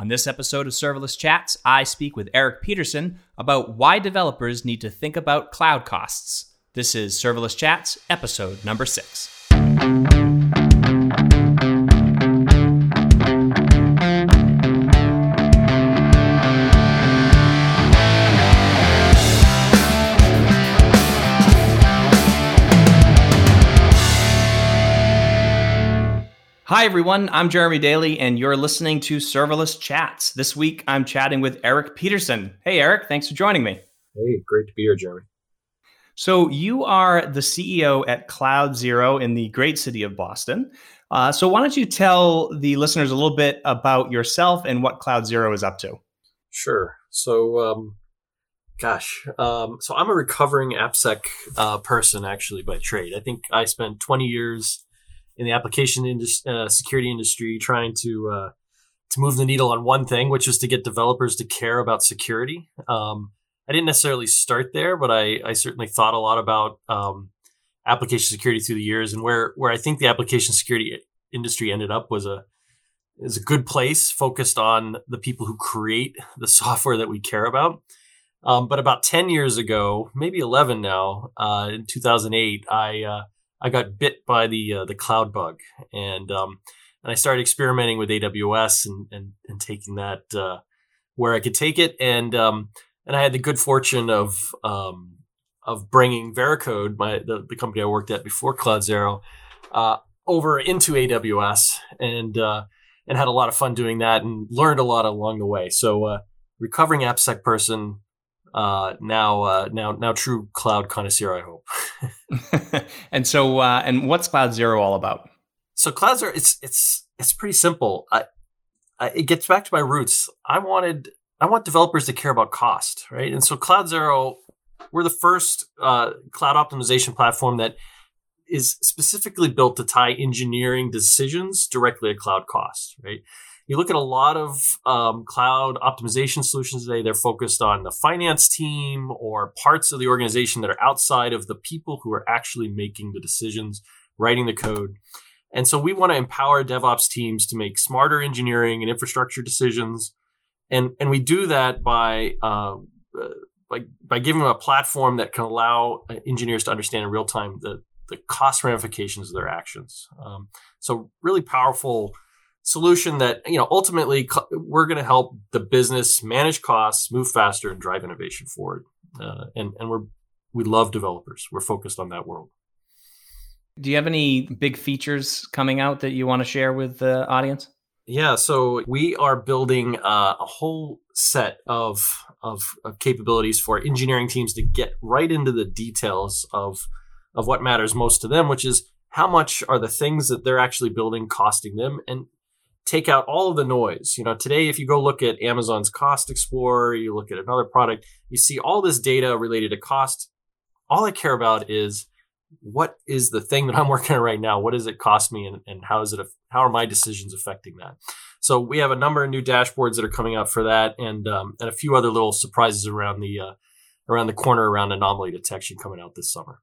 On this episode of Serverless Chats, I speak with Erik Peterson about why developers need to think about cloud costs. This is Serverless Chats, episode number six. Hi, everyone. I'm Jeremy Daly, and you're listening to Serverless Chats. This week, I'm chatting with Erik Peterson. Hey, Erik, thanks for joining me. Hey, great to be here, Jeremy. So, you are the CEO at CloudZero in the great city of Boston. Uh, so, why don't you tell the listeners a little bit about yourself and what CloudZero is up to? Sure. So, um, gosh, um, so I'm a recovering AppSec uh, person actually by trade. I think I spent 20 years in the application indus- uh, security industry trying to uh, to move the needle on one thing, which was to get developers to care about security. Um, I didn't necessarily start there, but I, I certainly thought a lot about um, application security through the years, and where where I think the application security industry ended up was a is a good place focused on the people who create the software that we care about. Um, but about 10 years ago, maybe 11 now, uh, in 2008, I uh, I got bit by the uh, the cloud bug, and um, and I started experimenting with AWS and and, and taking that uh, where I could take it, and um, and I had the good fortune of um, of bringing Veracode, my the, the company I worked at before CloudZero, uh, over into AWS, and uh, and had a lot of fun doing that, and learned a lot along the way. So, uh, recovering AppSec person, uh, now uh, now now true cloud connoisseur. I hope. and so, uh, and what's CloudZero all about? So CloudZero, it's it's it's pretty simple. I, I, it gets back to my roots. I wanted I want developers to care about cost, right? And so CloudZero, we're the first uh, cloud optimization platform that is specifically built to tie engineering decisions directly to cloud cost, right? You look at a lot of um, cloud optimization solutions today, they're focused on the finance team or parts of the organization that are outside of the people who are actually making the decisions, writing the code. And so we want to empower DevOps teams to make smarter engineering and infrastructure decisions. And, and we do that by, uh, by, by giving them a platform that can allow engineers to understand in real time the, the cost ramifications of their actions. Um, so really powerful solution that you know ultimately we're going to help the business manage costs, move faster, and drive innovation forward. Uh, and and we're we love developers. We're focused on that world. Do you have any big features coming out that you want to share with the audience? Yeah, so we are building uh, a whole set of, of, of capabilities for engineering teams to get right into the details of of what matters most to them, which is how much are the things that they're actually building costing them, and take out all of the noise. You know, today, if you go look at Amazon's Cost Explorer, you look at another product, you see all this data related to cost. All I care about is what is the thing that I'm working on right now? What does it cost me, and, and how is it? How are my decisions affecting that? So we have a number of new dashboards that are coming out for that, and um, and a few other little surprises around the uh, around the corner around anomaly detection coming out this summer.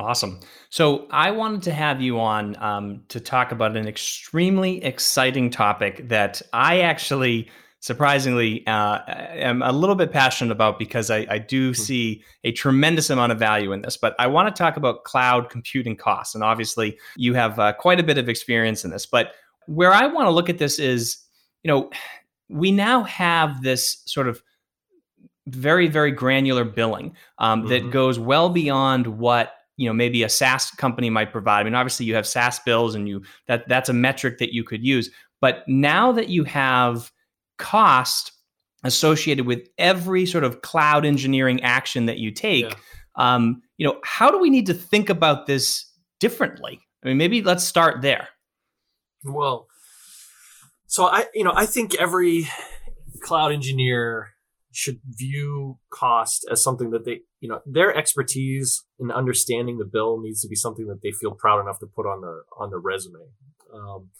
Awesome. So I wanted to have you on um, to talk about an extremely exciting topic that I actually surprisingly uh, am a little bit passionate about because I, I do mm-hmm. see a tremendous amount of value in this. But I want to talk about cloud computing costs, and obviously you have uh, quite a bit of experience in this. But where I want to look at this is, you know, we now have this sort of very very granular billing um, mm-hmm. that goes well beyond what you know maybe a SaaS company might provide. I mean, obviously you have SaaS bills, and you that that's a metric that you could use. But now that you have cost associated with every sort of cloud engineering action that you take, yeah. um, you know, how do we need to think about this differently? I mean, maybe let's start there. Well, so I, you know, I think every cloud engineer should view cost as something that they, you know, their expertise in understanding the bill needs to be something that they feel proud enough to put on the on the resume. Um,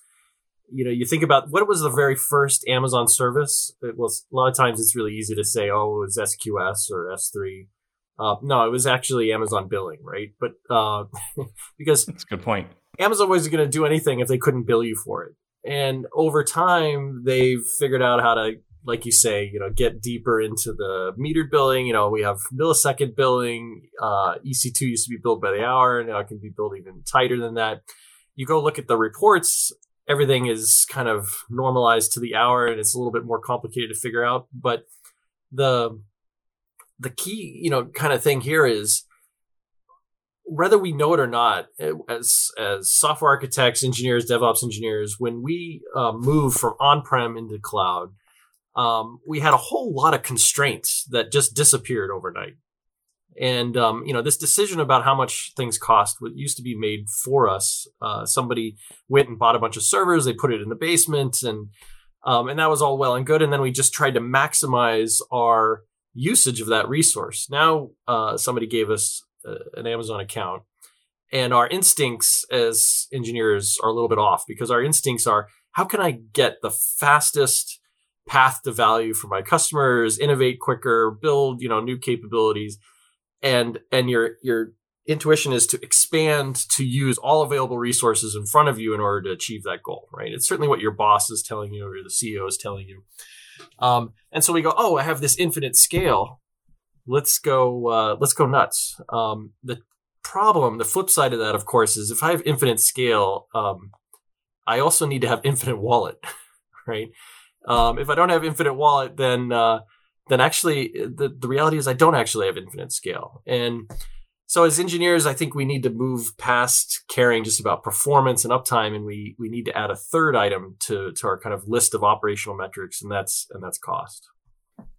you know, you think about what was the very first Amazon service. It was a lot of times it's really easy to say, oh, it was SQS or S3. Uh, no, it was actually Amazon billing, right? But uh, because that's a good point. Amazon wasn't going to do anything if they couldn't bill you for it. and over time they've figured out how to like you say, you know, get deeper into the metered billing. You know, we have millisecond billing. Uh, EC2 used to be billed by the hour, and now it can be billed even tighter than that. You go look at the reports, everything is kind of normalized to the hour, and it's a little bit more complicated to figure out. But the the key, you know, kind of thing here is whether we know it or not, eh, as as software architects, engineers, DevOps engineers, when we uh, move from on-prem into cloud, um, we had a whole lot of constraints that just disappeared overnight. And um, you know, this decision about how much things cost what used to be made for us. Uh, somebody went and bought a bunch of servers, they put it in the basement, and um, and that was all well and good. And then we just tried to maximize our usage of that resource. Now uh, somebody gave us uh, an Amazon account, and our instincts as engineers are a little bit off because our instincts are how can I get the fastest path to value for my customers, innovate quicker, build, you know, new capabilities. And and your your intuition is to expand to use all available resources in front of you in order to achieve that goal, right? It's certainly what your boss is telling you or the CEO is telling you. Um, and so we go, oh, I have this infinite scale. Let's go, uh, let's go nuts. Um, the problem, the flip side of that, of course, is if I have infinite scale, um, I also need to have infinite wallet, right? Um, if I don't have infinite wallet, then uh, then actually the the reality is I don't actually have infinite scale. And so as engineers, I think we need to move past caring just about performance and uptime, and we we need to add a third item to to our kind of list of operational metrics, and that's and that's cost.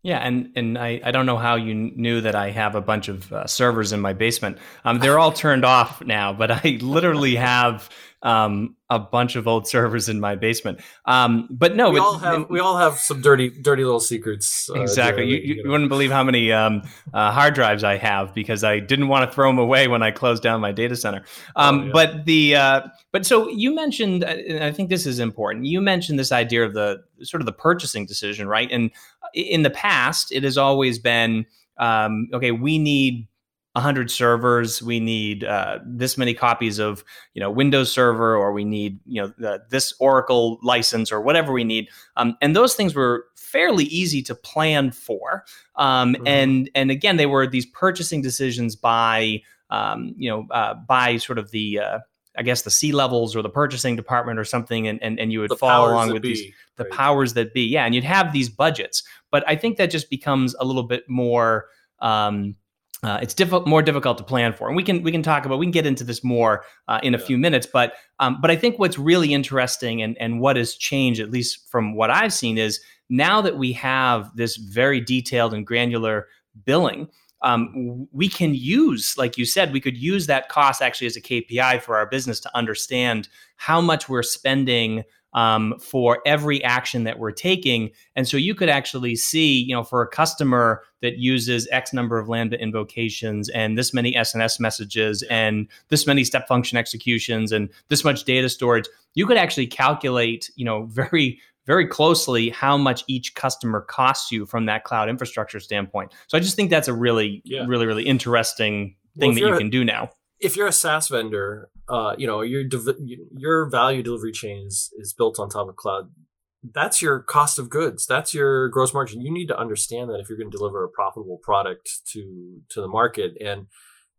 Yeah, and and I, I don't know how you knew that I have a bunch of uh, servers in my basement. Um, they're all turned off now, but I literally have um, a bunch of old servers in my basement. Um, but no, we but, all have we all have some dirty dirty little secrets. Uh, exactly. You, you, you, wouldn't believe how many um, uh, hard drives I have because I didn't want to throw them away when I closed down my data center. Um, oh, yeah. But the uh, but so you mentioned, and I think this is important. You mentioned this idea of the sort of the purchasing decision, right? And in the past, it has always been um, okay. We need 100 servers we need uh, this many copies of you know windows server or we need you know the, this oracle license or whatever we need um, and those things were fairly easy to plan for um, mm-hmm. and and again they were these purchasing decisions by um, you know uh, by sort of the uh, I guess the C levels or the purchasing department or something, and and, and you would the follow along with be, these the right. powers that be, yeah, and you'd have these budgets. But I think that just becomes a little bit more um, uh, it's diff- more difficult to plan for, and we can we can talk about we can get into this more uh, in a yeah. few minutes. But um, but I think what's really interesting and and what has changed, at least from what I've seen, is now that we have this very detailed and granular billing, um, we can use, like you said, we could use that cost actually as a KPI for our business to understand how much we're spending um, for every action that we're taking. And so you could actually see, you know, for a customer that uses X number of Lambda invocations and this many SNS messages and this many step function executions and this much data storage, you could actually calculate, you know, very very closely how much each customer costs you from that cloud infrastructure standpoint. So I just think that's a really, yeah. really, really interesting thing well, that you can do now. If you're a SaaS vendor uh, you know your your value delivery chain is, is built on top of cloud. That's your cost of goods. That's your gross margin. You need to understand that if you're going to deliver a profitable product to to the market and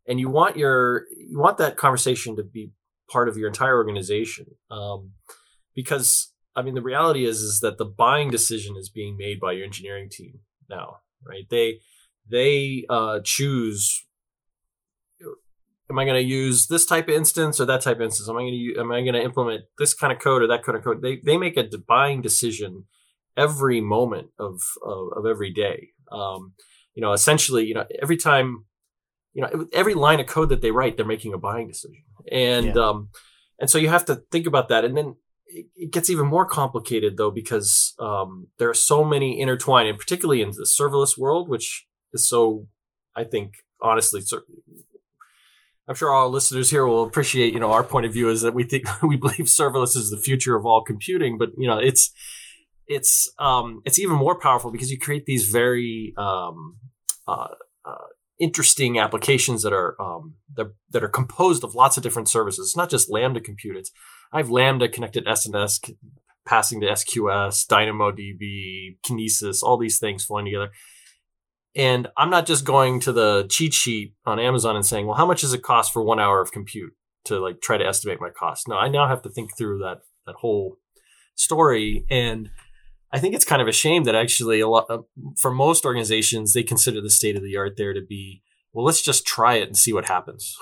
and you want your you want that conversation to be part of your entire organization um, because i mean the reality is is that the buying decision is being made by your engineering team now right? They they uh, choose am I going to use this type of instance or that type of instance? Am I going to am I going to implement this kind of code or that kind of code? They they make a buying decision every moment of of, of every day. Um, you know, essentially, you know, every time, you know, every line of code that they write, they're making a buying decision, and yeah. um, and so you have to think about that, and then it gets even more complicated though because um, there are so many intertwined, and particularly in the serverless world, which is so, I think, honestly, I'm sure our listeners here will appreciate, you know, our point of view is that we think we believe serverless is the future of all computing, but you know, it's it's um, it's even more powerful because you create these very um, uh, uh, interesting applications that are um, that, that, are composed of lots of different services. It's not just Lambda compute. It's I have Lambda connected SNS passing to SQS, DynamoDB, Kinesis, all these things flowing together. And I'm not just going to the cheat sheet on Amazon and saying, well, how much does it cost for one hour of compute to like try to estimate my cost? No, I now have to think through that that whole story. And I think it's kind of a shame that actually a lot of, for most organizations, they consider the state of the art there to be, well, let's just try it and see what happens.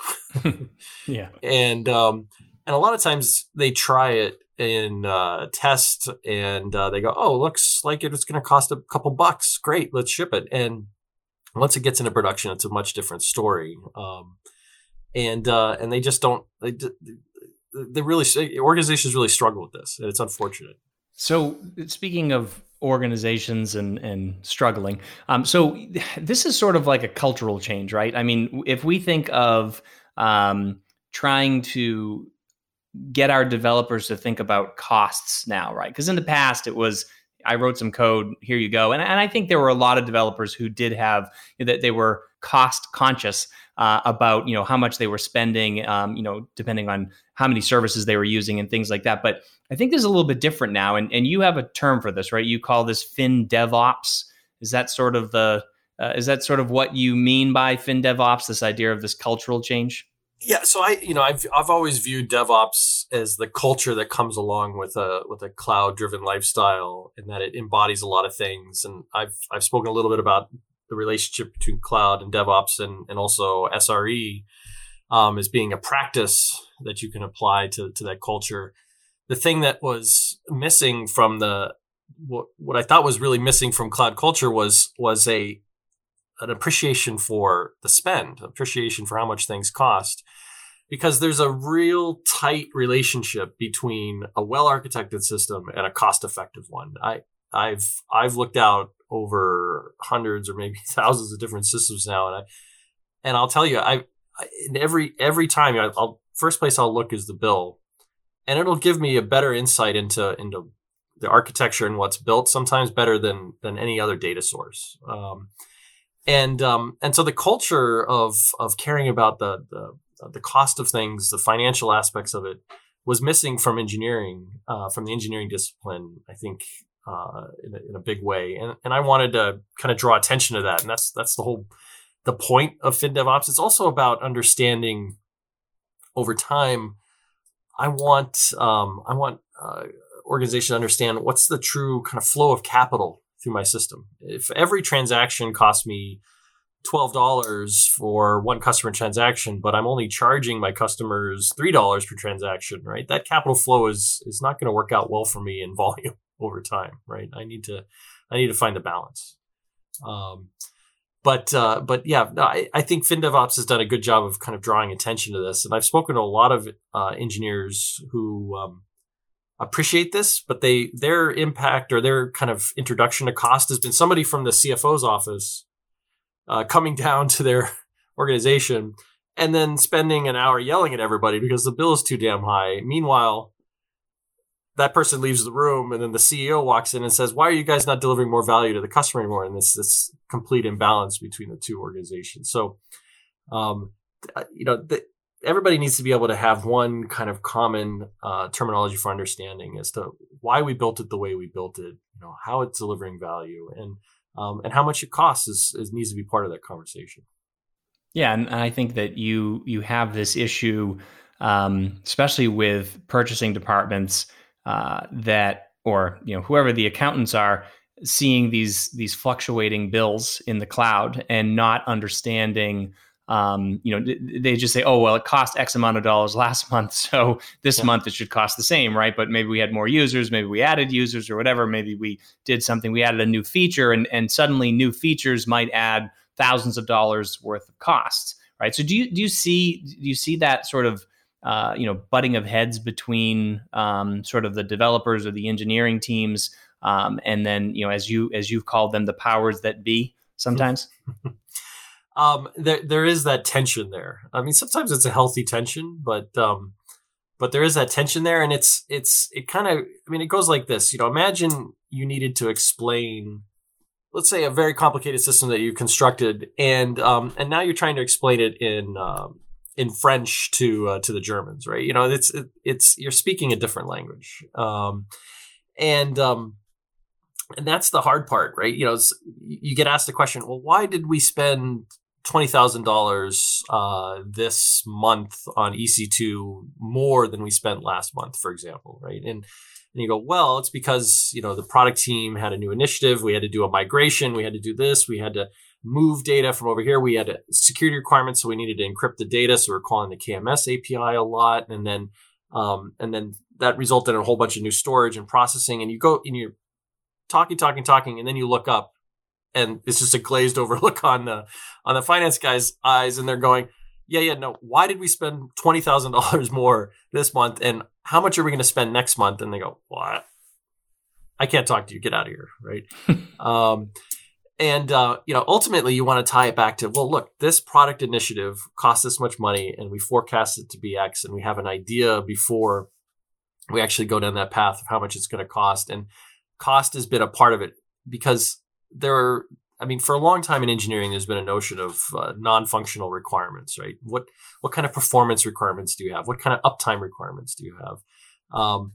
yeah. And, um, and a lot of times they try it in uh, test and uh, they go, oh, looks like it's going to cost a couple bucks. Great, let's ship it. And once it gets into production, it's a much different story. Um, and uh, and they just don't. They, they really organizations really struggle with this, and it's unfortunate. So speaking of organizations and and struggling, um, so this is sort of like a cultural change, right? I mean, if we think of um, trying to get our developers to think about costs now, right? Because in the past it was I wrote some code, here you go. And, and I think there were a lot of developers who did have that they were cost conscious uh, about you know how much they were spending, um, you know, depending on how many services they were using and things like that. But I think there's a little bit different now, and and you have a term for this, right? You call this FinDevOps. Is that sort of the uh, is that sort of what you mean by FinDevOps? This idea of this cultural change? Yeah, so I, you know, I've I've always viewed DevOps as the culture that comes along with a with a cloud driven lifestyle, and that it embodies a lot of things. And I've I've spoken a little bit about the relationship between cloud and DevOps, and and also SRE um, as being a practice that you can apply to to that culture. The thing that was missing from the what what I thought was really missing from cloud culture was was a an appreciation for the spend, appreciation for how much things cost, because there's a real tight relationship between a well-architected system and a cost-effective one. I I've I've looked out over hundreds or maybe thousands of different systems now, and I and I'll tell you, I, I every every time I, I'll first place I'll look is the bill, and it'll give me a better insight into into the architecture and what's built. Sometimes better than than any other data source. Um, and um, and so the culture of of caring about the, the the cost of things, the financial aspects of it, was missing from engineering, uh, from the engineering discipline. I think uh, in, a, in, a, big way, and and I wanted to kind of draw attention to that, and that's that's the whole the point of FinDevOps. It's also about understanding over time. I want um, I want uh, organization to understand what's the true kind of flow of capital through my system. If every transaction costs me $12 for one customer transaction, but I'm only charging my customers $3 per transaction, right? That capital flow is is not going to work out well for me in volume over time, right? I need to I need to find the balance. Um, but uh, but yeah, no, I, I think FinDevOps has done a good job of kind of drawing attention to this, and I've spoken to a lot of uh, engineers who um, appreciate this, but they their impact or their kind of introduction to cost has been somebody from the CFO's office uh, coming down to their organization and then spending an hour yelling at everybody because the bill is too damn high. Meanwhile, that person leaves the room and then the CEO walks in and says, "Why are you guys not delivering more value to the customer anymore?" And this this complete imbalance between the two organizations. So, um, you know, the, everybody needs to be able to have one kind of common uh, terminology for understanding as to why we built it the way we built it, you know, how it's delivering value, and um, and how much it costs is, is, needs to be part of that conversation. Yeah, and I think that you you have this issue, um, especially with purchasing departments uh, that, or you know, whoever the accountants are, seeing these these fluctuating bills in the cloud and not understanding um, you know, they just say, oh, well, it cost X amount of dollars last month. So this yeah. month it should cost the same, right? But maybe we had more users, maybe we added users or whatever. Maybe we did something, we added a new feature, and, and suddenly new features might add thousands of dollars worth of costs, right? So do you, do you see, do you see that sort of, uh, you know, butting of heads between um, sort of the developers or the engineering teams, um, and then, you know, as you, as you've called them, the powers that be sometimes? um, there there is that tension there. I mean, sometimes it's a healthy tension, but um, but there is that tension there, and it's it's it kind of. I mean, it goes like this. You know, imagine you needed to explain, let's say, a very complicated system that you constructed, and um, and now you're trying to explain it in um, in French to uh, to the Germans, right? You know, it's it, it's you're speaking a different language. Um, and um, and that's the hard part, right? You know, you get asked the question, well, why did we spend twenty thousand uh, dollars this month on EC2 more than we spent last month, for example, right? And and you go, well, it's because you know the product team had a new initiative. We had to do a migration. We had to do this. We had to move data from over here. We had security requirements, so we needed to encrypt the data. So we're calling the KMS API a lot, and then um, and then that resulted in a whole bunch of new storage and processing. And you go and you're talking, talking, talking, and then you look up, and it's just a glazed over look on the on the finance guy's eyes, and they're going, "Yeah, yeah, no. Why did we spend twenty thousand dollars more this month, and how much are we going to spend next month?" And they go, "What? I can't talk to you. Get out of here." Right. um, and uh, you know, ultimately, you want to tie it back to well, look, this product initiative costs this much money, and we forecast it to be X, and we have an idea before we actually go down that path of how much it's going to cost, and cost has been a part of it because there are I mean, for a long time in engineering, there's been a notion of uh, non-functional requirements, right? What what kind of performance requirements do you have? What kind of uptime requirements do you have? Um,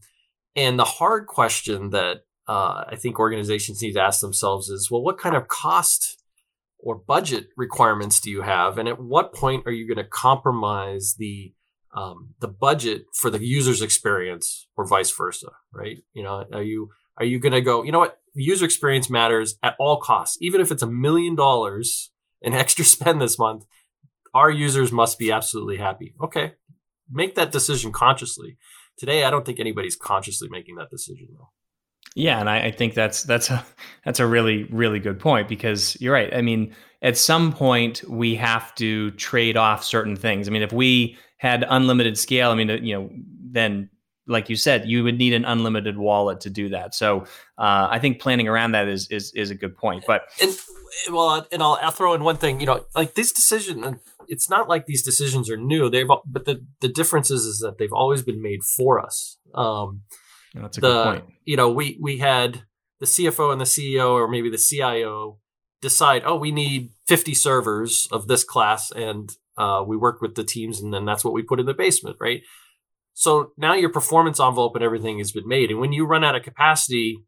and the hard question that uh, I think organizations need to ask themselves is, well, what kind of cost or budget requirements do you have, and at what point are you going to compromise the um, the budget for the user's experience, or vice versa, right? You know, are you are you going to go, you know what, user experience matters at all costs, even if it's a million dollars in extra spend this month. Our users must be absolutely happy. Okay, make that decision consciously. Today, I don't think anybody's consciously making that decision though. Yeah, and I, I, think that's that's a that's a really really good point because you're right. I mean, at some point we have to trade off certain things. I mean, if we had unlimited scale, I mean, uh, you know, then like you said, you would need an unlimited wallet to do that. So uh, I think planning around that is is is a good point. But and well, and I'll, I'll throw in one thing. You know, like this decision, it's not like these decisions are new. They've but the the difference is is that they've always been made for us. Um, that's a the, good point. You know, we we had the CFO and the CEO, or maybe the CIO, decide, oh, we need 50 servers of this class, and uh, we work with the teams, and then that's what we put in the basement, right? So now your performance envelope and everything has been made, and when you run out of capacity,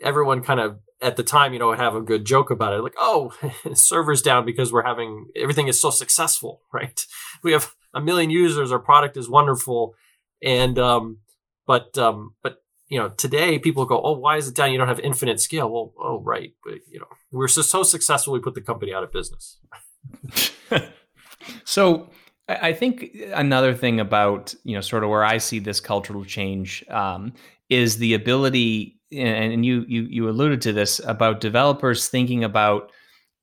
everyone kind of at the time, you know, would have a good joke about it, like, "Oh, servers down because we're having everything is so successful, right? We have a million users, our product is wonderful, and um, but um, but you know, today people go, "Oh, why is it down? You don't have infinite scale." Well, oh, right, but you know, we're so, so successful, we put the company out of business. so, I think another thing about you know, sort of where I see this cultural change um, is the ability, and you you you alluded to this about developers thinking about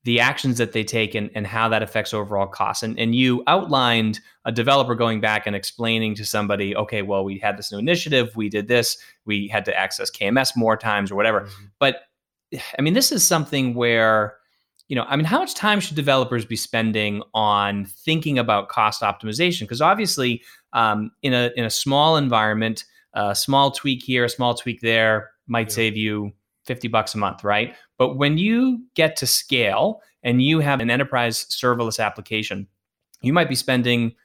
the actions that they take and, and how that affects overall costs. And, and you outlined a developer going back and explaining to somebody, okay, well, we had this new initiative, we did this, we had to access KMS more times or whatever. Mm-hmm. But I mean, this is something where, you know, I mean, how much time should developers be spending on thinking about cost optimization? Because obviously, um, in a in a small environment, a small tweak here, a small tweak there might yeah. save you 50 bucks a month, right? But when you get to scale and you have an enterprise serverless application, you might be spending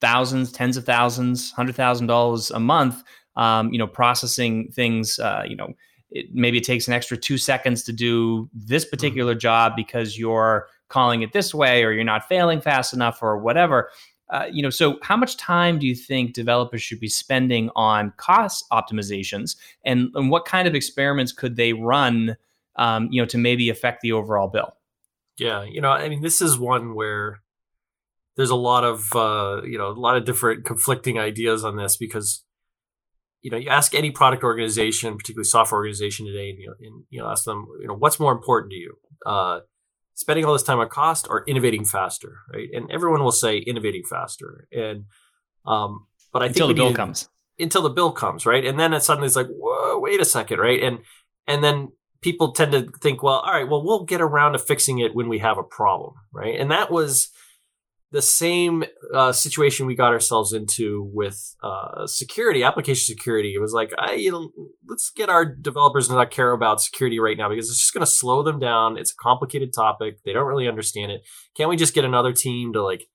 thousands, tens of thousands, hundred thousand dollars a month, um, you know, processing things. Uh, you know, it, maybe it takes an extra two seconds to do this mm-hmm. particular job because you're calling it this way, or you're not failing fast enough, or whatever. Uh, you know, so how much time do you think developers should be spending on cost optimizations, and, and what kind of experiments could they run, um, you know, to maybe affect the overall bill? Yeah, you know, I mean, this is one where there's a lot of uh, you know a lot of different conflicting ideas on this because you know you ask any product organization, particularly software organization today, and you know, and, you know ask them you know what's more important to you. Uh, spending all this time on cost or innovating faster, right? And everyone will say innovating faster. And um, but I until think the bill comes, until the bill comes, right? And then it suddenly it's like, whoa, wait a second, right? And and then people tend to think, well, all right, well, we'll get around to fixing it when we have a problem, right? And that was the same uh, situation we got ourselves into with uh, security, application security. It was like, I, you know, let's get our developers to not care about security right now because it's just going to slow them down. It's a complicated topic. They don't really understand it. Can't we just get another team to like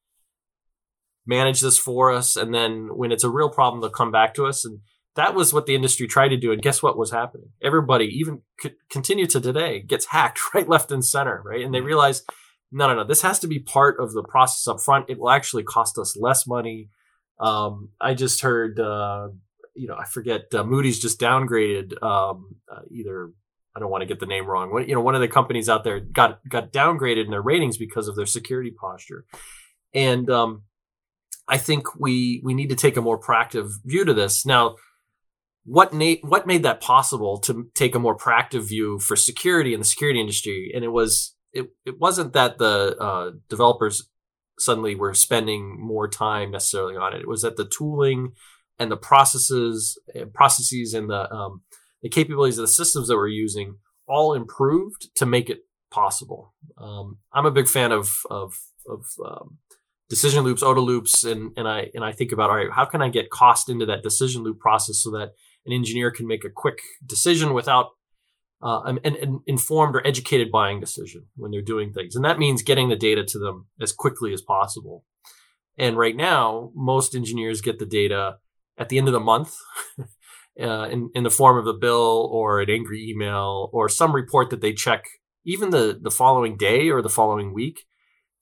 manage this for us? And then when it's a real problem, they'll come back to us. And that was what the industry tried to do. And guess what was happening? Everybody, even c- continue to today, gets hacked right, left, and center, right? And they realize, no, no, no, this has to be part of the process up front. It will actually cost us less money. Um, I just heard, uh, you know, I forget, uh, Moody's just downgraded um, uh, either. I don't want to get the name wrong. You know, one of the companies out there got got downgraded in their ratings because of their security posture, and um, I think we we need to take a more proactive view to this. Now, what na- what made that possible to take a more proactive view for security in the security industry? And it was it it wasn't that the uh, developers suddenly were spending more time necessarily on it. It was that the tooling and the processes and processes and the um, the capabilities of the systems that we're using all improved to make it possible. Um, I'm a big fan of of, of um, decision loops, OODA loops, and and I and I think about all right, how can I get cost into that decision loop process so that an engineer can make a quick decision without uh, an, an, informed or educated buying decision when they're doing things, and that means getting the data to them as quickly as possible. And right now, most engineers get the data at the end of the month uh, in, in the form of a bill or an angry email or some report that they check even the, the following day or the following week.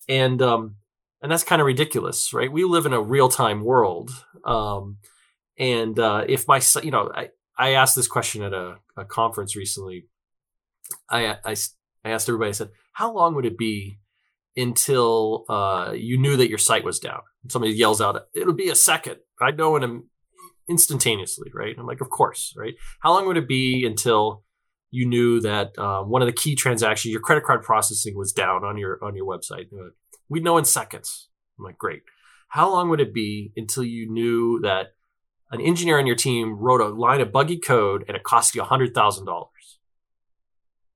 And, um, and that's kind of ridiculous, right? We live in a real time world. Um, and, uh, if my, you know, I, I asked this question at a, a conference recently. I, I, I asked everybody, I said, how long would it be until, uh, you knew that your site was down? Somebody yells out, it'll be a second. I know in a instantaneously, right? I'm like, of course, right? How long would it be until you knew that uh, one of the key transactions, your credit card processing, was down on your on your website? We'd know in seconds. I'm like, great. How long would it be until you knew that an engineer on your team wrote a line of buggy code and it cost you hundred thousand dollars?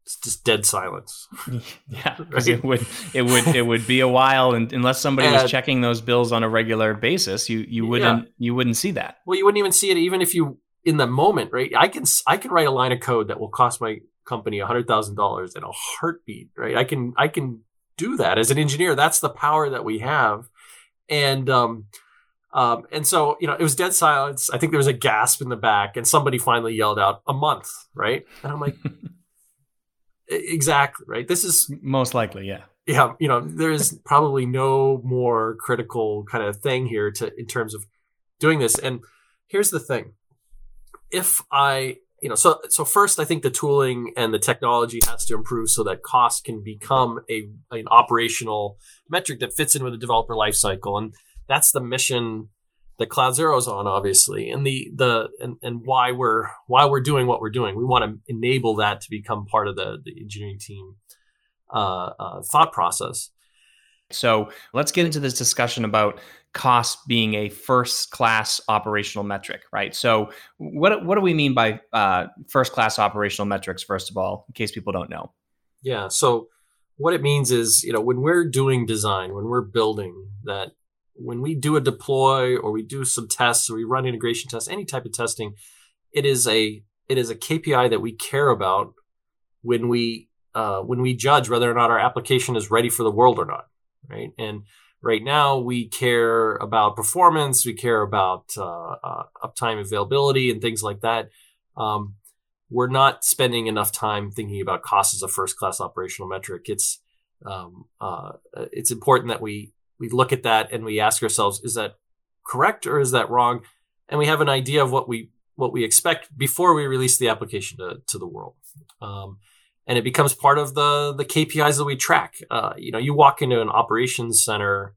It's just dead silence. Yeah, right? it would it would it would be a while, and unless somebody and, was checking those bills on a regular basis, you you wouldn't yeah. you wouldn't see that. Well, you wouldn't even see it, even if you in the moment, right? I can I can write a line of code that will cost my company hundred thousand dollars in a heartbeat, right? I can I can do that as an engineer. That's the power that we have, and um, um, and so you know it was dead silence. I think there was a gasp in the back, and somebody finally yelled out a month, right? And I'm like. Exactly right. This is most likely, yeah. Yeah, you know, there is probably no more critical kind of thing here to in terms of doing this. And here's the thing: if I, you know, so so first, I think the tooling and the technology has to improve so that cost can become a an operational metric that fits in with the developer lifecycle, and that's the mission that CloudZero's on, obviously, and the the and, and why we're why we're doing what we're doing. We want to enable that to become part of the the engineering team uh, uh, thought process. So let's get into this discussion about cost being a first class operational metric, right? So what what do we mean by uh, first class operational metrics? First of all, in case people don't know. Yeah. So what it means is, you know, when we're doing design, when we're building that when we do a deploy or we do some tests or we run integration tests, any type of testing, it is a it is a KPI that we care about when we uh, when we judge whether or not our application is ready for the world or not, right? And right now we care about performance, we care about uh, uh, uptime availability and things like that. Um, we're not spending enough time thinking about cost as a first class operational metric. It's um, uh, it's important that we we look at that and we ask ourselves, is that correct or is that wrong? And we have an idea of what we what we expect before we release the application to, to the world. Um, and it becomes part of the the KPIs that we track. Uh, you know, you walk into an operations center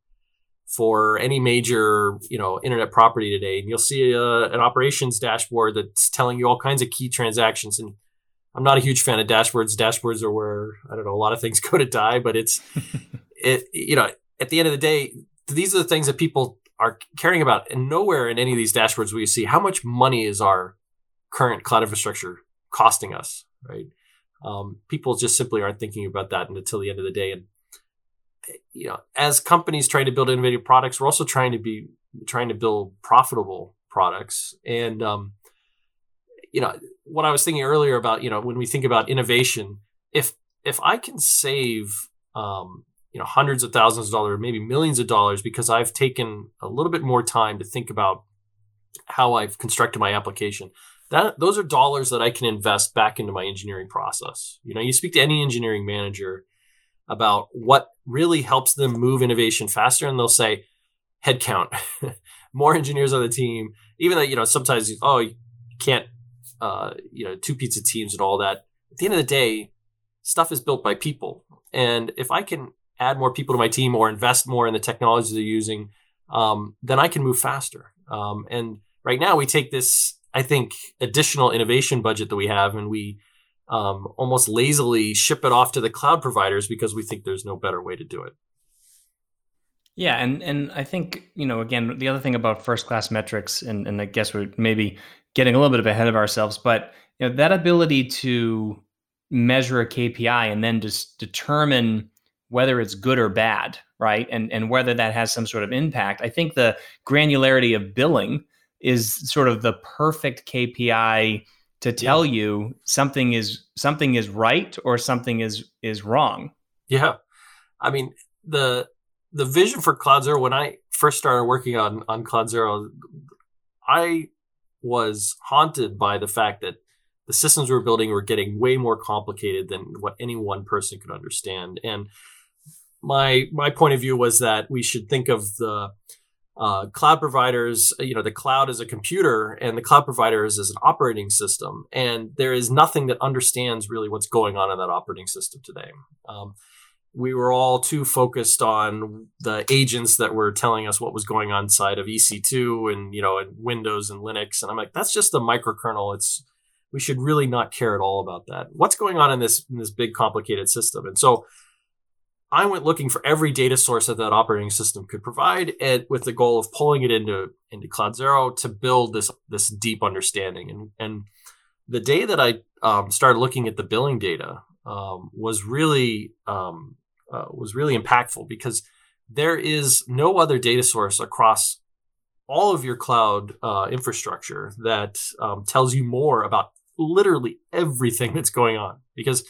for any major you know internet property today, and you'll see a, an operations dashboard that's telling you all kinds of key transactions. And I'm not a huge fan of dashboards. Dashboards are where I don't know a lot of things go to die, but it's it you know at the end of the day, these are the things that people are caring about. And nowhere in any of these dashboards you see how much money is our current cloud infrastructure costing us, right? Um, people just simply aren't thinking about that until the end of the day. And you know, as companies trying to build innovative products, we're also trying to be trying to build profitable products. And um, you know, what I was thinking earlier about, you know, when we think about innovation, if if I can save um, you know hundreds of thousands of dollars maybe millions of dollars because i've taken a little bit more time to think about how I've constructed my application. That those are dollars that I can invest back into my engineering process. You know, you speak to any engineering manager about what really helps them move innovation faster, and they'll say headcount, more engineers on the team. Even though you know sometimes oh you can't uh, you know two pizza teams and all that. At the end of the day, stuff is built by people, and if I can add more people to my team or invest more in the technology they're using, um, then I can move faster. Um, and right now, we take this I think additional innovation budget that we have, and we um, almost lazily ship it off to the cloud providers because we think there's no better way to do it. Yeah, and and I think you know again the other thing about first class metrics, and and I guess we're maybe getting a little bit of ahead of ourselves, but you know that ability to measure a KPI and then just determine whether it's good or bad, right, and and whether that has some sort of impact. I think the granularity of billing is sort of the perfect KPI to tell yeah. you something is something is right or something is is wrong. Yeah. I mean, the the vision for CloudZero when I first started working on on CloudZero, I was haunted by the fact that the systems we were building were getting way more complicated than what any one person could understand. And my my point of view was that we should think of the uh, cloud providers, you know, the cloud is a computer and the cloud providers is an operating system. And there is nothing that understands really what's going on in that operating system today. Um, we were all too focused on the agents that were telling us what was going on inside of EC2 and, you know, and Windows and Linux. And I'm like, that's just a microkernel. It's, we should really not care at all about that. What's going on in this, in this big complicated system? And so, I went looking for every data source that that operating system could provide, and with the goal of pulling it into into CloudZero to build this this deep understanding. And and the day that I um, started looking at the billing data um, was really um, uh, was really impactful because there is no other data source across all of your cloud uh, infrastructure that um, tells you more about literally everything that's going on. Because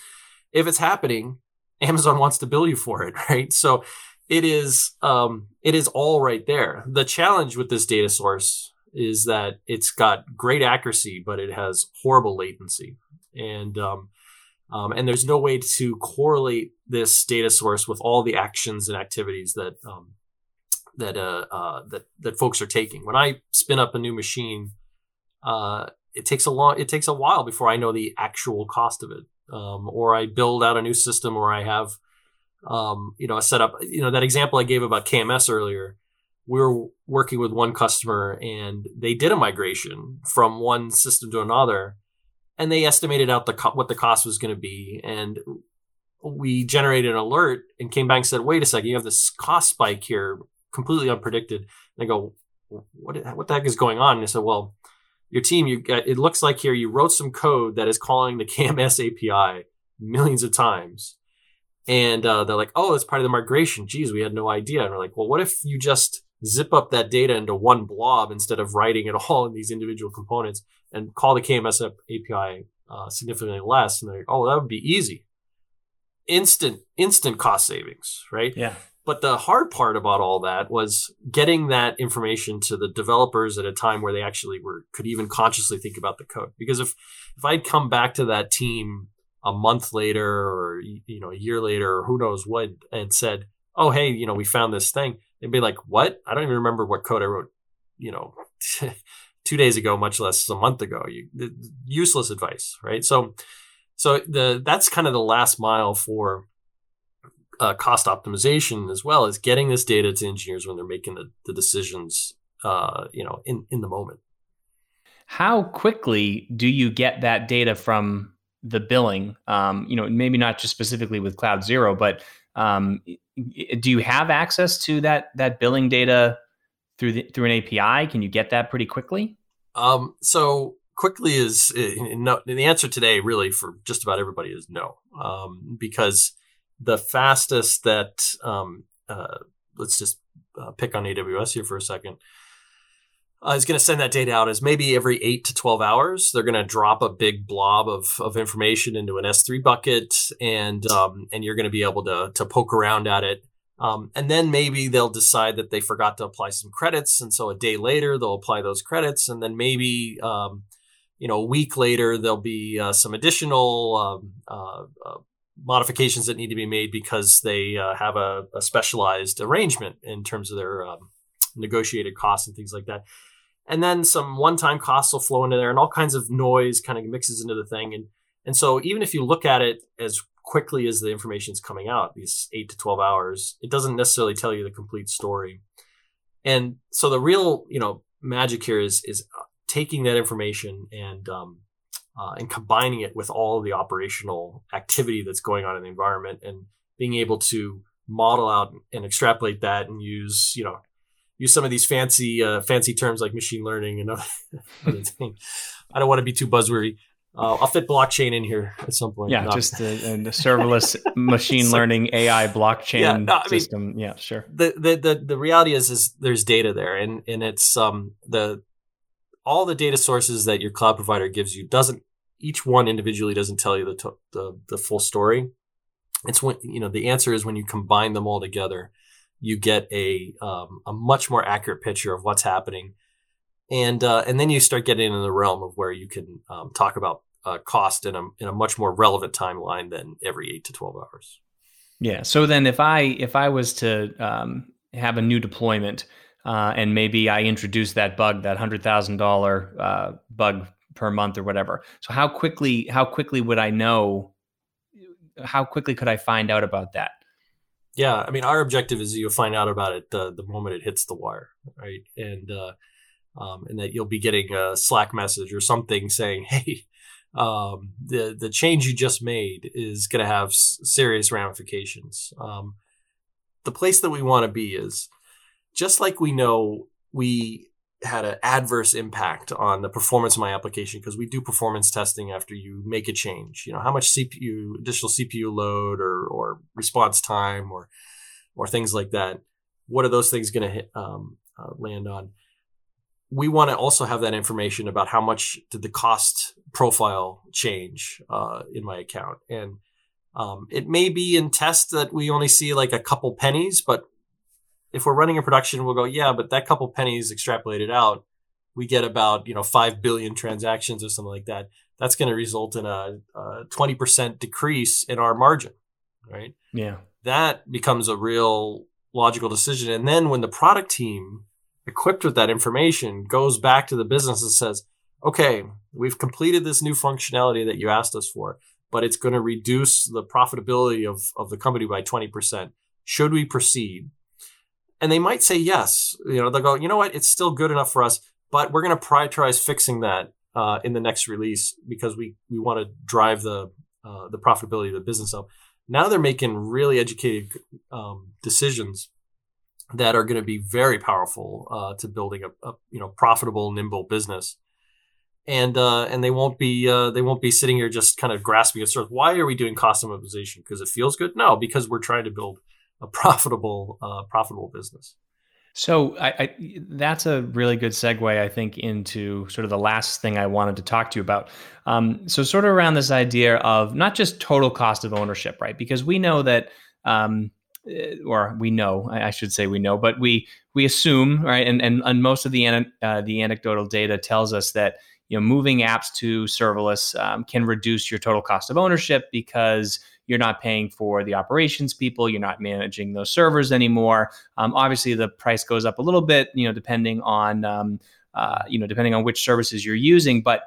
if it's happening, Amazon wants to bill you for it, right? So it is um, it is all right there. The challenge with this data source is that it's got great accuracy, but it has horrible latency, and um, um, and there's no way to correlate this data source with all the actions and activities that um, that uh, uh, that that folks are taking. When I spin up a new machine, uh, it takes a long it takes a while before I know the actual cost of it um, or I build out a new system, or I have, um, you know, a setup. You know, that example I gave about KMS earlier. We were working with one customer, and they did a migration from one system to another, and they estimated out the co- what the cost was going to be, and we generated an alert and came back and said, "Wait a second, you have this cost spike here, completely unpredicted." And I go, "What? What the heck is going on?" And I said, "Well." Your team, you it looks like here you wrote some code that is calling the KMS API millions of times. And uh, they're like, oh, it's part of the migration. Geez, we had no idea. And we're like, well, what if you just zip up that data into one blob instead of writing it all in these individual components and call the KMS API uh, significantly less? And they're like, oh, that would be easy. Instant, instant cost savings, right? Yeah. But the hard part about all that was getting that information to the developers at a time where they actually were could even consciously think about the code. Because if if I'd come back to that team a month later or you know a year later or who knows what and said, "Oh, hey, you know, we found this thing," they'd be like, "What? I don't even remember what code I wrote." You know. two days ago, much less a month ago. You, useless advice, right? So, so the that's kind of the last mile for uh, cost optimization as well as getting this data to engineers when they're making the, the decisions, uh, you know, in, in the moment. How quickly do you get that data from the billing? Um, you know, maybe not just specifically with CloudZero, but um, do you have access to that that billing data through the, through an API? Can you get that pretty quickly? Um, so quickly is uh, no. The answer today, really, for just about everybody, is no, um, because the fastest that um, uh, let's just uh, pick on AWS here for a second. Uh, is going to send that data out as maybe every eight to 12 hours. They're going to drop a big blob of, of information into an S3 bucket and, um, and you're going to be able to, to poke around at it. Um, and then maybe they'll decide that they forgot to apply some credits, and so a day later they'll apply those credits, and then maybe um, you know a week later there'll be uh, some additional um, uh, uh, modifications that need to be made because they uh, have a, a, specialized arrangement in terms of their um, negotiated costs and things like that. And then some one-time costs will flow into there, and all kinds of noise kind of mixes into the thing. And and so even if you look at it as quickly as the information is coming out, these eight to twelve hours, it doesn't necessarily tell you the complete story. And so the real you know magic here is is taking that information and um, uh, and combining it with all the operational activity that's going on in the environment and being able to model out and extrapolate that and use you know use some of these fancy uh, fancy terms like machine learning and other things. I don't want to be too buzzwordy. Uh, I'll fit blockchain in here at some point. Yeah, no. just a, a serverless machine so, learning AI blockchain yeah, no, system. Mean, yeah, sure. The, the the the reality is is there's data there, and and it's um the all the data sources that your cloud provider gives you doesn't each one individually doesn't tell you the the, the full story. It's when you know the answer is when you combine them all together, you get a um, a much more accurate picture of what's happening, and uh, and then you start getting in the realm of where you can um, talk about uh, cost in a in a much more relevant timeline than every eight to twelve hours. Yeah. So then, if I if I was to um, have a new deployment uh, and maybe I introduce that bug, that hundred thousand uh, dollar bug per month or whatever. So how quickly how quickly would I know? How quickly could I find out about that? Yeah, I mean, our objective is you'll find out about it the, the moment it hits the wire, right? And uh, um, and that you'll be getting a Slack message or something saying, "Hey, um, the the change you just made is going to have s- serious ramifications." Um, the place that we want to be is just like we know we had an adverse impact on the performance of my application because we do performance testing after you make a change. You know, how much CPU, additional CPU load or, or response time or, or things like that. What are those things going to um, uh, land on? We want to also have that information about how much did the cost profile change uh, in my account. And um, it may be in tests that we only see like a couple pennies, but if we're running a production, we'll go, yeah, but that couple pennies extrapolated out, we get about, you know, 5 billion transactions or something like that. That's going to result in a, a 20% decrease in our margin, right? Yeah. That becomes a real logical decision. And then when the product team equipped with that information goes back to the business and says, okay, we've completed this new functionality that you asked us for, but it's going to reduce the profitability of, of the company by 20%. Should we proceed? And they might say yes. You know, they'll go, you know what, it's still good enough for us, but we're going to prioritize fixing that uh, in the next release because we we want to drive the uh, the profitability of the business up. Now they're making really educated um, decisions that are going to be very powerful uh, to building a, a, you know profitable, nimble business. And uh, and they won't be uh, they won't be sitting here just kind of grasping at of why are we doing cost optimization because it feels good? No, because we're trying to build a profitable uh, profitable business. So I, I, that's a really good segue, I think, into sort of the last thing I wanted to talk to you about. Um, so sort of around this idea of not just total cost of ownership, right? Because we know that, um, eh, or we know, I should say we know, but we we assume, right? And and, and most of the uh, the anecdotal data tells us that you know moving apps to serverless um, can reduce your total cost of ownership because you're not paying for the operations people. You're not managing those servers anymore. Um, obviously, the price goes up a little bit, you know, depending on um, uh, you know depending on which services you're using. But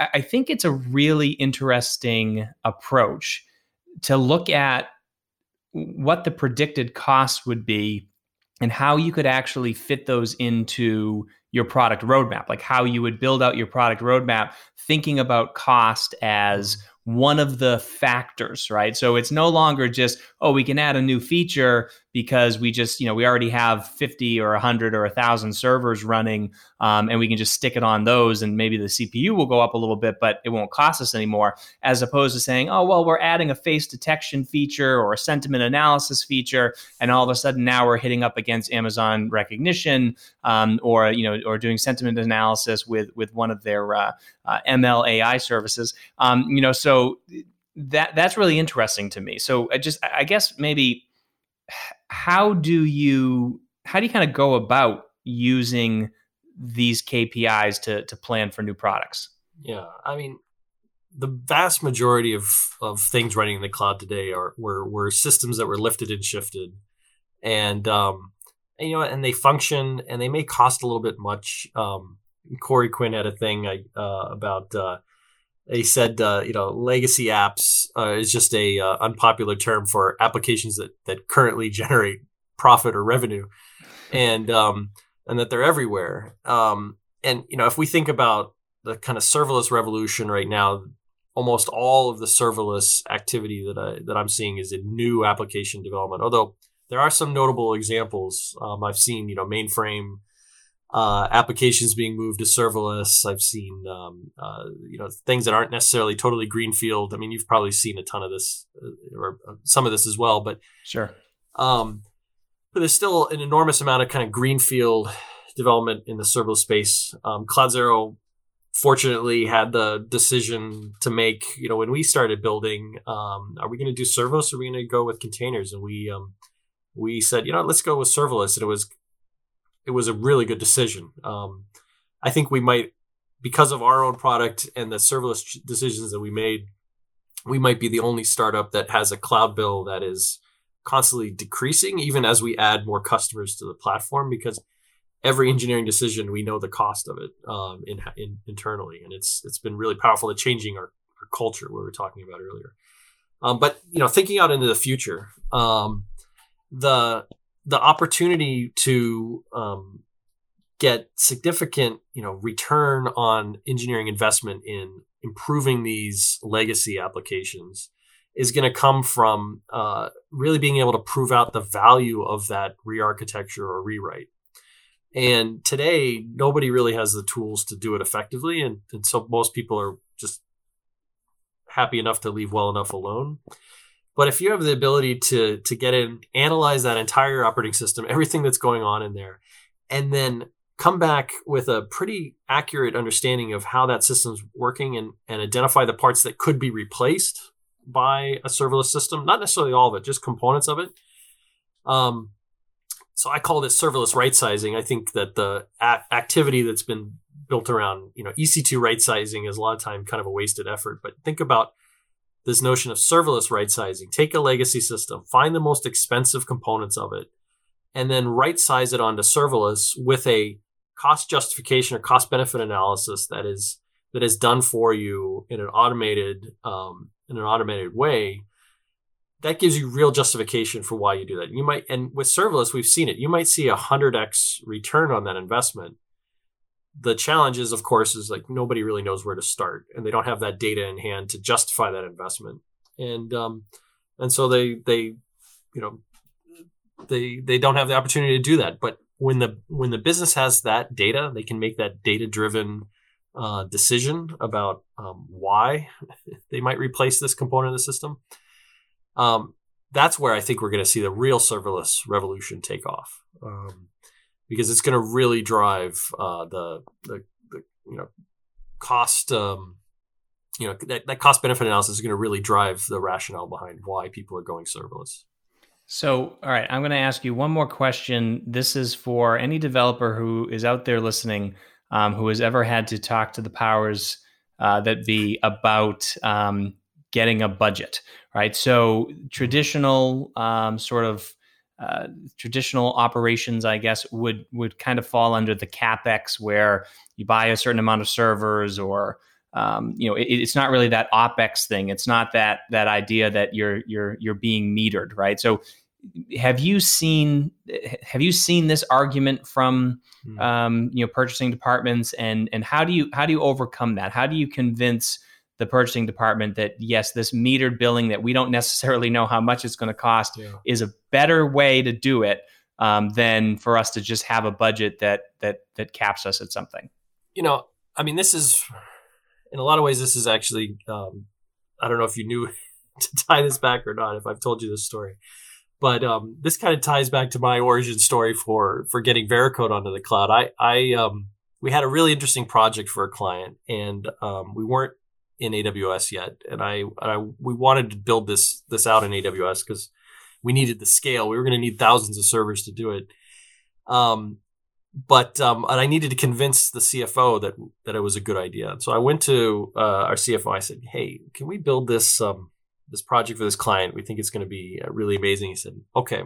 I think it's a really interesting approach to look at what the predicted costs would be and how you could actually fit those into your product roadmap, like how you would build out your product roadmap, thinking about cost as one of the factors, right? So it's no longer just, oh, we can add a new feature because we just, you know, we already have 50 or 100 or 1,000 servers running um, and we can just stick it on those and maybe the CPU will go up a little bit, but it won't cost us anymore, as opposed to saying, oh, well, we're adding a face detection feature or a sentiment analysis feature. And all of a sudden now we're hitting up against Amazon Rekognition um, or, you know, or doing sentiment analysis with, with one of their uh, uh, ML AI services. Um, you know, so that that's really interesting to me. So I just, I guess maybe how do you how do you kind of go about using these KPIs to to plan for new products? Yeah, I mean, the vast majority of of things running in the cloud today are were were systems that were lifted and shifted, and um, and, you know, and they function and they may cost a little bit much. Um, Corey Quinn had a thing I, uh, about. Uh, he said, uh, you know, legacy apps uh, is just a uh, unpopular term for applications that that currently generate profit or revenue, and um, and that they're everywhere. Um, and you know, if we think about the kind of serverless revolution right now, almost all of the serverless activity that I that I'm seeing is in new application development. Although there are some notable examples. Um, I've seen, you know, mainframe uh, applications being moved to serverless. I've seen, um, uh, you know, things that aren't necessarily totally greenfield. I mean, you've probably seen a ton of this uh, or uh, some of this as well, but sure. Um, but there's still an enormous amount of kind of greenfield development in the serverless space. Um, CloudZero fortunately had the decision to make. You know, when we started building, um, are we going to do serverless or are we going to go with containers? And we um, we said, you know, let's go with serverless, and it was it was a really good decision. Um, I think we might, because of our own product and the serverless decisions that we made, we might be the only startup that has a cloud bill that is constantly decreasing, even as we add more customers to the platform, because every engineering decision we know the cost of it um, in, in, internally, and it's it's been really powerful at changing our, our culture we were talking about earlier. Um, but you know, thinking out into the future, um, the the opportunity to um, get significant you know return on engineering investment in improving these legacy applications is going to come from uh, really being able to prove out the value of that re-architecture or rewrite. And today nobody really has the tools to do it effectively and, and so most people are just happy enough to leave well enough alone but if you have the ability to to get in, analyze that entire operating system, everything that's going on in there, and then come back with a pretty accurate understanding of how that system's working and, and identify the parts that could be replaced by a serverless system, not necessarily all of it, just components of it. Um, so I call this serverless right sizing. I think that the a- activity that's been built around, you know, EC2 right sizing is a lot of time kind of a wasted effort. But think about this notion of serverless right sizing. Take a legacy system, find the most expensive components of it, and then right size it onto serverless with a cost justification or cost benefit analysis that is that is done for you in an automated um, in an automated way. That gives you real justification for why you do that. You might, and with serverless, we've seen it. You might see a hundred x return on that investment the challenge is, of course, is like nobody really knows where to start, and they don't have that data in hand to justify that investment, and um, and so they they you know they they don't have the opportunity to do that. But when the when the business has that data, they can make that data driven uh, decision about um, why they might replace this component of the system. Um, that's where I think we're going to see the real serverless revolution take off. Um, because it's going to really drive uh, the, the, the you know cost um, you know that, that cost benefit analysis is going to really drive the rationale behind why people are going serverless. So, all right, I'm going to ask you one more question. This is for any developer who is out there listening, um, who has ever had to talk to the powers uh, that be about um, getting a budget, right? So, traditional um, sort of uh, traditional operations, I guess, would would kind of fall under the capex, where you buy a certain amount of servers, or um, you know, it, it's not really that opex thing. It's not that that idea that you're you're you're being metered, right? So, have you seen have you seen this argument from hmm. um, you know purchasing departments, and and how do you how do you overcome that? How do you convince the purchasing department that yes, this metered billing that we don't necessarily know how much it's going to cost yeah. is a better way to do it um, than for us to just have a budget that that that caps us at something. You know, I mean, this is in a lot of ways. This is actually um, I don't know if you knew to tie this back or not. If I've told you this story. But um, this kind of ties back to my origin story for for getting Veracode onto the cloud. I I um, we had a really interesting project for a client, and um, we weren't in AWS yet, and I, I we wanted to build this this out in AWS because we needed the scale. We were going to need thousands of servers to do it. Um, but um, and I needed to convince the CFO that that it was a good idea. So I went to uh, our CFO. I said, "Hey, can we build this um, this project for this client? We think it's going to be uh, really amazing." He said, "Okay."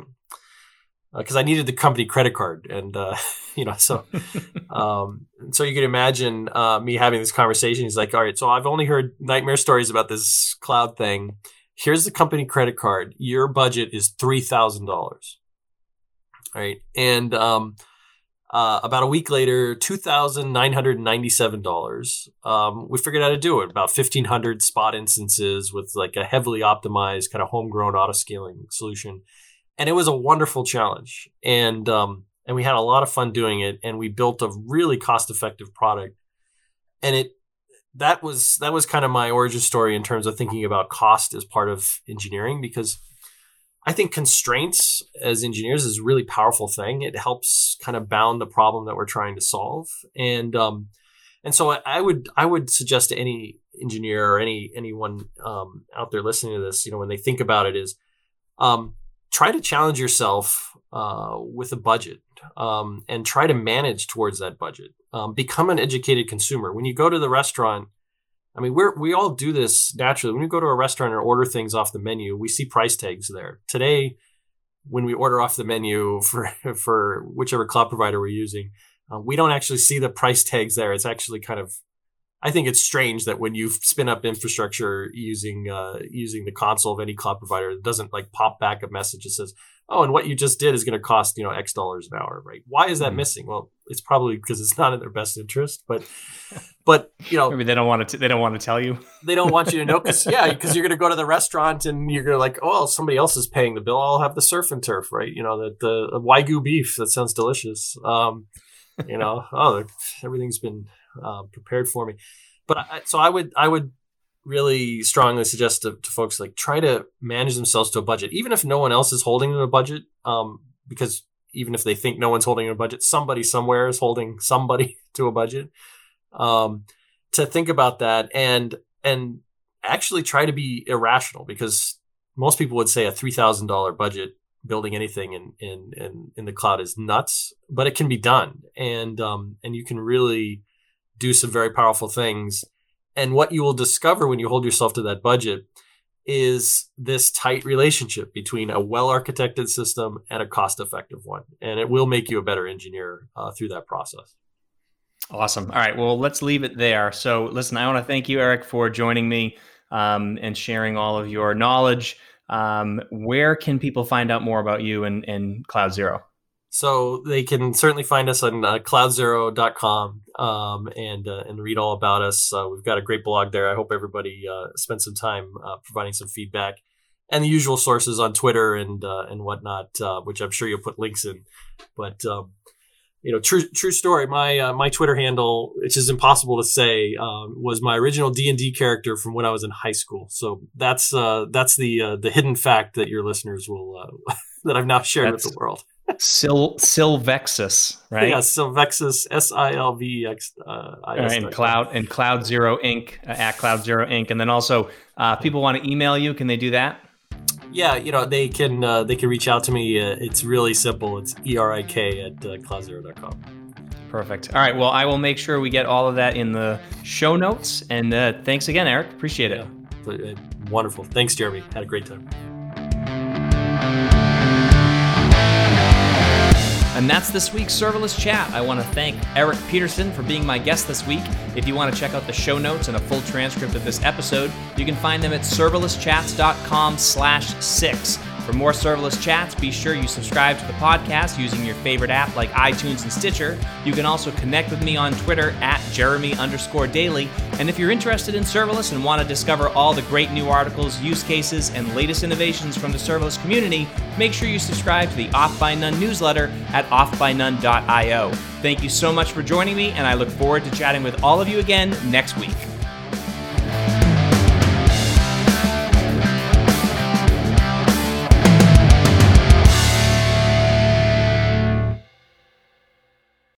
Because uh, I needed the company credit card, and uh, you know, so um, so you can imagine uh, me having this conversation. He's like, "All right, so I've only heard nightmare stories about this cloud thing. Here's the company credit card. Your budget is three thousand dollars, right?" And um, uh, about a week later, two thousand nine hundred ninety-seven dollars. Um, we figured out how to do it. About fifteen hundred spot instances with like a heavily optimized kind of homegrown auto scaling solution, and it was a wonderful challenge. And um, and we had a lot of fun doing it. And we built a really cost-effective product. And it that was that was kind of my origin story in terms of thinking about cost as part of engineering because I think constraints as engineers is a really powerful thing. It helps kind of bound the problem that we're trying to solve. And um, and so I, I, would I would suggest to any engineer or any anyone um, out there listening to this, you know, when they think about it, is um, try to challenge yourself uh, with a budget um, and try to manage towards that budget. Um, become an educated consumer. When you go to the restaurant, I mean, we're we all do this naturally. When we go to a restaurant and order things off the menu, we see price tags there. Today, when we order off the menu for for whichever cloud provider we're using, uh, we don't actually see the price tags there. It's actually kind of I think it's strange that when you spin up infrastructure using uh, using the console of any cloud provider, it doesn't like pop back a message that says, "Oh, and what you just did is going to cost you know X dollars an hour." Right? Why is that mm-hmm. missing? Well, it's probably because it's not in their best interest. But but you know, maybe they don't want to. They don't want to tell you. they don't want you to know because yeah, because you're going to go to the restaurant and you're going to like, oh, somebody else is paying the bill. I'll have the surf and turf, right? You know, the the wagyu beef that sounds delicious. Um, you know, oh, everything's been uh, prepared for me. But I, so I would I would really strongly suggest to, to, folks like try to manage themselves to a budget, even if no one else is holding them a budget. Um, because even if they think no one's holding a budget, somebody somewhere is holding somebody to a budget. Um, to think about that and and actually try to be irrational because most people would say a three thousand dollar budget building anything in, in in in the cloud is nuts, but it can be done, and um, and you can really do some very powerful things. And what you will discover when you hold yourself to that budget is this tight relationship between a well architected system and a cost effective one. And it will make you a better engineer uh, through that process. Awesome. All right. Well, let's leave it there. So, listen, I want to thank you, Erik, for joining me um, and sharing all of your knowledge. Um, where can people find out more about you and, and CloudZero? So they can certainly find us on uh, cloudzero.com um, and uh, and read all about us. Uh, we've got a great blog there. I hope everybody uh, spends some time uh, providing some feedback and the usual sources on Twitter and uh, and whatnot, which I'm sure you'll put links in. But um, you know, true true story. My my Twitter handle, which is impossible to say, um, was my original D and D character from when I was in high school. So that's that's the the hidden fact that your listeners will that I've now shared that's- with the world. Sil Silvexis, right? Yeah, Silvexis, S I L V X. Uh, and Cloud and CloudZero Inc. Uh, at CloudZero Inc. And then also, uh, people want to email you. Can they do that? Yeah, you know they can uh, they can reach out to me. Uh, it's really simple. It's e r i k at uh, cloudzero.com. Perfect. All right. Well, I will make sure we get all of that in the show notes. And uh, thanks again, Erik. Appreciate it. Yeah. Wonderful. Thanks, Jeremy. Had a great time. And that's this week's serverless chat. I want to thank Erik Peterson for being my guest this week. If you want to check out the show notes and a full transcript of this episode, you can find them at serverlesschats.com slash six. For more serverless chats, be sure you subscribe to the podcast using your favorite app like iTunes and Stitcher. You can also connect with me on Twitter at Jeremy underscore Daly. And if you're interested in serverless and want to discover all the great new articles, use cases, and latest innovations from the serverless community, make sure you subscribe to the Off by None newsletter at offbynone.io. Thank you so much for joining me, and I look forward to chatting with all of you again next week.